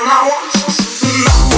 I want to be